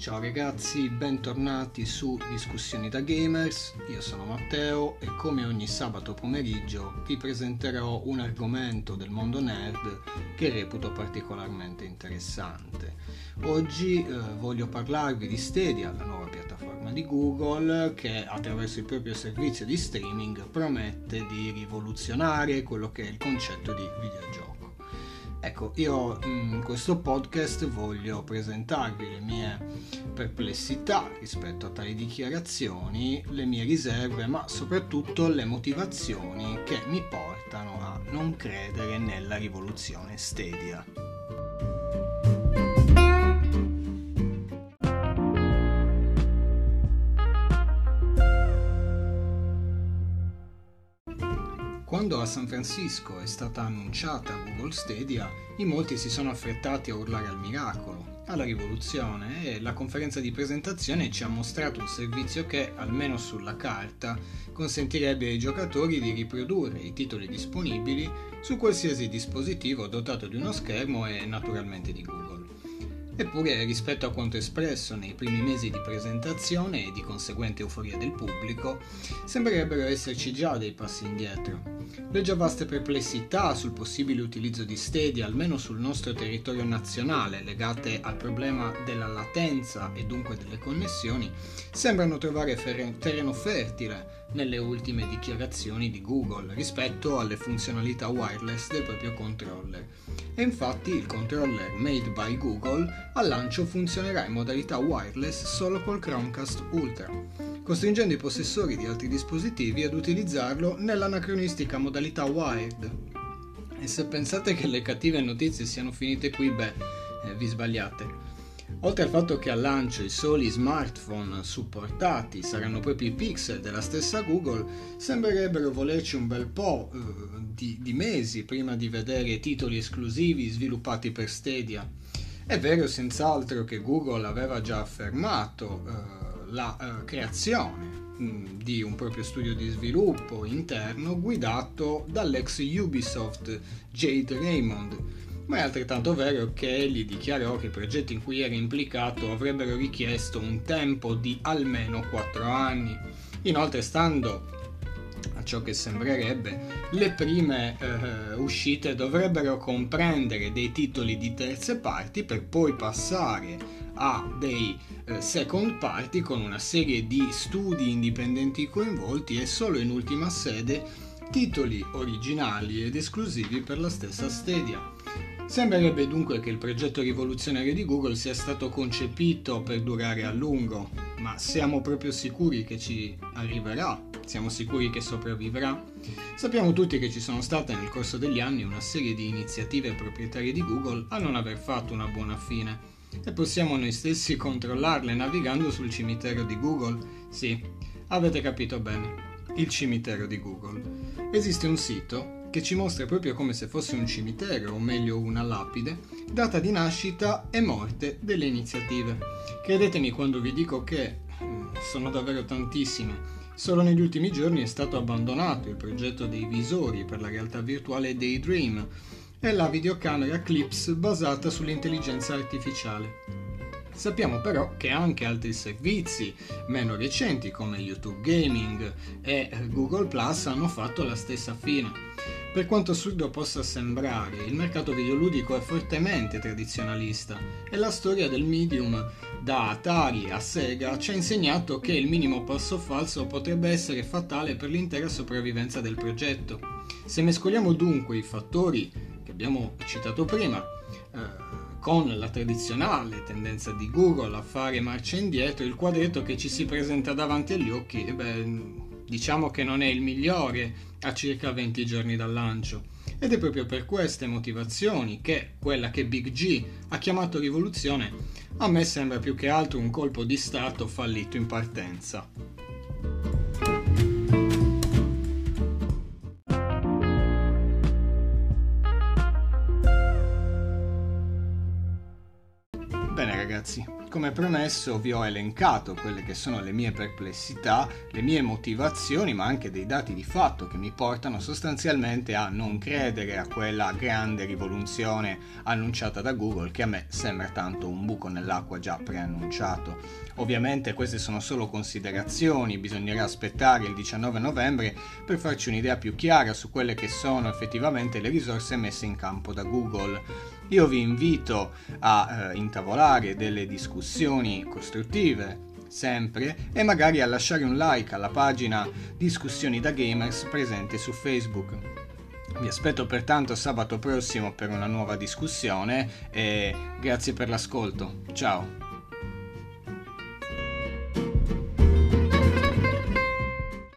Ciao ragazzi, bentornati su Discussioni da Gamers, io sono Matteo e come ogni sabato pomeriggio vi presenterò un argomento del mondo nerd che reputo particolarmente interessante. Oggi eh, voglio parlarvi di Stadia, la nuova piattaforma di Google che attraverso il proprio servizio di streaming promette di rivoluzionare quello che è il concetto di videogioco. Ecco, io in questo podcast voglio presentarvi le mie perplessità rispetto a tali dichiarazioni, le mie riserve, ma soprattutto le motivazioni che mi portano a non credere nella rivoluzione Stadia. Quando a San Francisco è stata annunciata Google Stadia, in molti si sono affrettati a urlare al miracolo, alla rivoluzione e la conferenza di presentazione ci ha mostrato un servizio che, almeno sulla carta, consentirebbe ai giocatori di riprodurre i titoli disponibili su qualsiasi dispositivo dotato di uno schermo e naturalmente di Google. Eppure, rispetto a quanto espresso nei primi mesi di presentazione e di conseguente euforia del pubblico, sembrerebbero esserci già dei passi indietro. Le già vaste perplessità sul possibile utilizzo di Stadia, almeno sul nostro territorio nazionale, legate al problema della latenza e dunque delle connessioni, sembrano trovare terreno fertile nelle ultime dichiarazioni di Google rispetto alle funzionalità wireless del proprio controller. E infatti il controller made by Google al lancio funzionerà in modalità wireless solo col Chromecast Ultra, costringendo i possessori di altri dispositivi ad utilizzarlo nell'anacronistica modalità wired. E se pensate che le cattive notizie siano finite qui, beh, eh, vi sbagliate. Oltre al fatto che al lancio i soli smartphone supportati saranno proprio i pixel della stessa Google, sembrerebbero volerci un bel po' eh, di, di, mesi prima di vedere titoli esclusivi sviluppati per Stadia. È vero senz'altro che Google aveva già affermato eh, la eh, creazione mm, di un proprio studio di sviluppo interno guidato dall'ex Ubisoft Jade Raymond ma è altrettanto vero che egli dichiarò che i progetti in cui era implicato avrebbero richiesto un tempo di almeno 4 anni. Inoltre, stando ciò che sembrerebbe, le prime eh, uscite dovrebbero comprendere dei titoli di terze parti per poi passare a dei eh, second party con una serie di studi indipendenti coinvolti e solo in ultima sede titoli originali ed esclusivi per la stessa Stadia. Sembrerebbe dunque che il progetto rivoluzionario di Google sia stato concepito per durare a lungo, ma siamo proprio sicuri che ci arriverà? Siamo sicuri che sopravvivrà? Sappiamo tutti che ci sono state nel corso degli anni una serie di iniziative proprietarie di Google a non aver fatto una buona fine e possiamo noi stessi controllarle navigando sul cimitero di Google? Sì, avete capito bene, il cimitero di Google. Esiste un sito che ci mostra proprio come se fosse un cimitero, o meglio una lapide, data di nascita e morte delle iniziative. Credetemi quando vi dico che mm, sono davvero tantissime. Solo negli ultimi giorni è stato abbandonato il progetto dei visori per la realtà virtuale Daydream e la videocamera Clips basata sull'intelligenza artificiale. Sappiamo però che anche altri servizi meno recenti come YouTube Gaming e Google Plus hanno fatto la stessa fine. Per quanto assurdo possa sembrare, il mercato videoludico è fortemente tradizionalista e la storia del medium da Atari a Sega ci ha insegnato che il minimo passo falso potrebbe essere fatale per l'intera sopravvivenza del progetto. Se mescoliamo dunque i fattori che abbiamo citato prima, eh, con la tradizionale tendenza di Google a fare marcia indietro, il quadretto che ci si presenta davanti agli occhi, eh beh, diciamo che non è il migliore a circa 20 giorni dal lancio. Ed è proprio per queste motivazioni che quella che Big G ha chiamato rivoluzione a me sembra più che altro un colpo di Stato fallito in partenza. Ragazzi, come promesso vi ho elencato quelle che sono le mie perplessità, le mie motivazioni, ma anche dei dati di fatto che mi portano sostanzialmente a non credere a quella grande rivoluzione annunciata da Google che a me sembra tanto un buco nell'acqua già preannunciato. Ovviamente queste sono solo considerazioni, bisognerà aspettare il 19 novembre per farci un'idea più chiara su quelle che sono effettivamente le risorse messe in campo da Google. Io vi invito a eh, intavolare delle discussioni costruttive sempre e magari a lasciare un like alla pagina Discussioni da Gamers presente su Facebook. Vi aspetto pertanto sabato prossimo per una nuova discussione e grazie per l'ascolto. Ciao!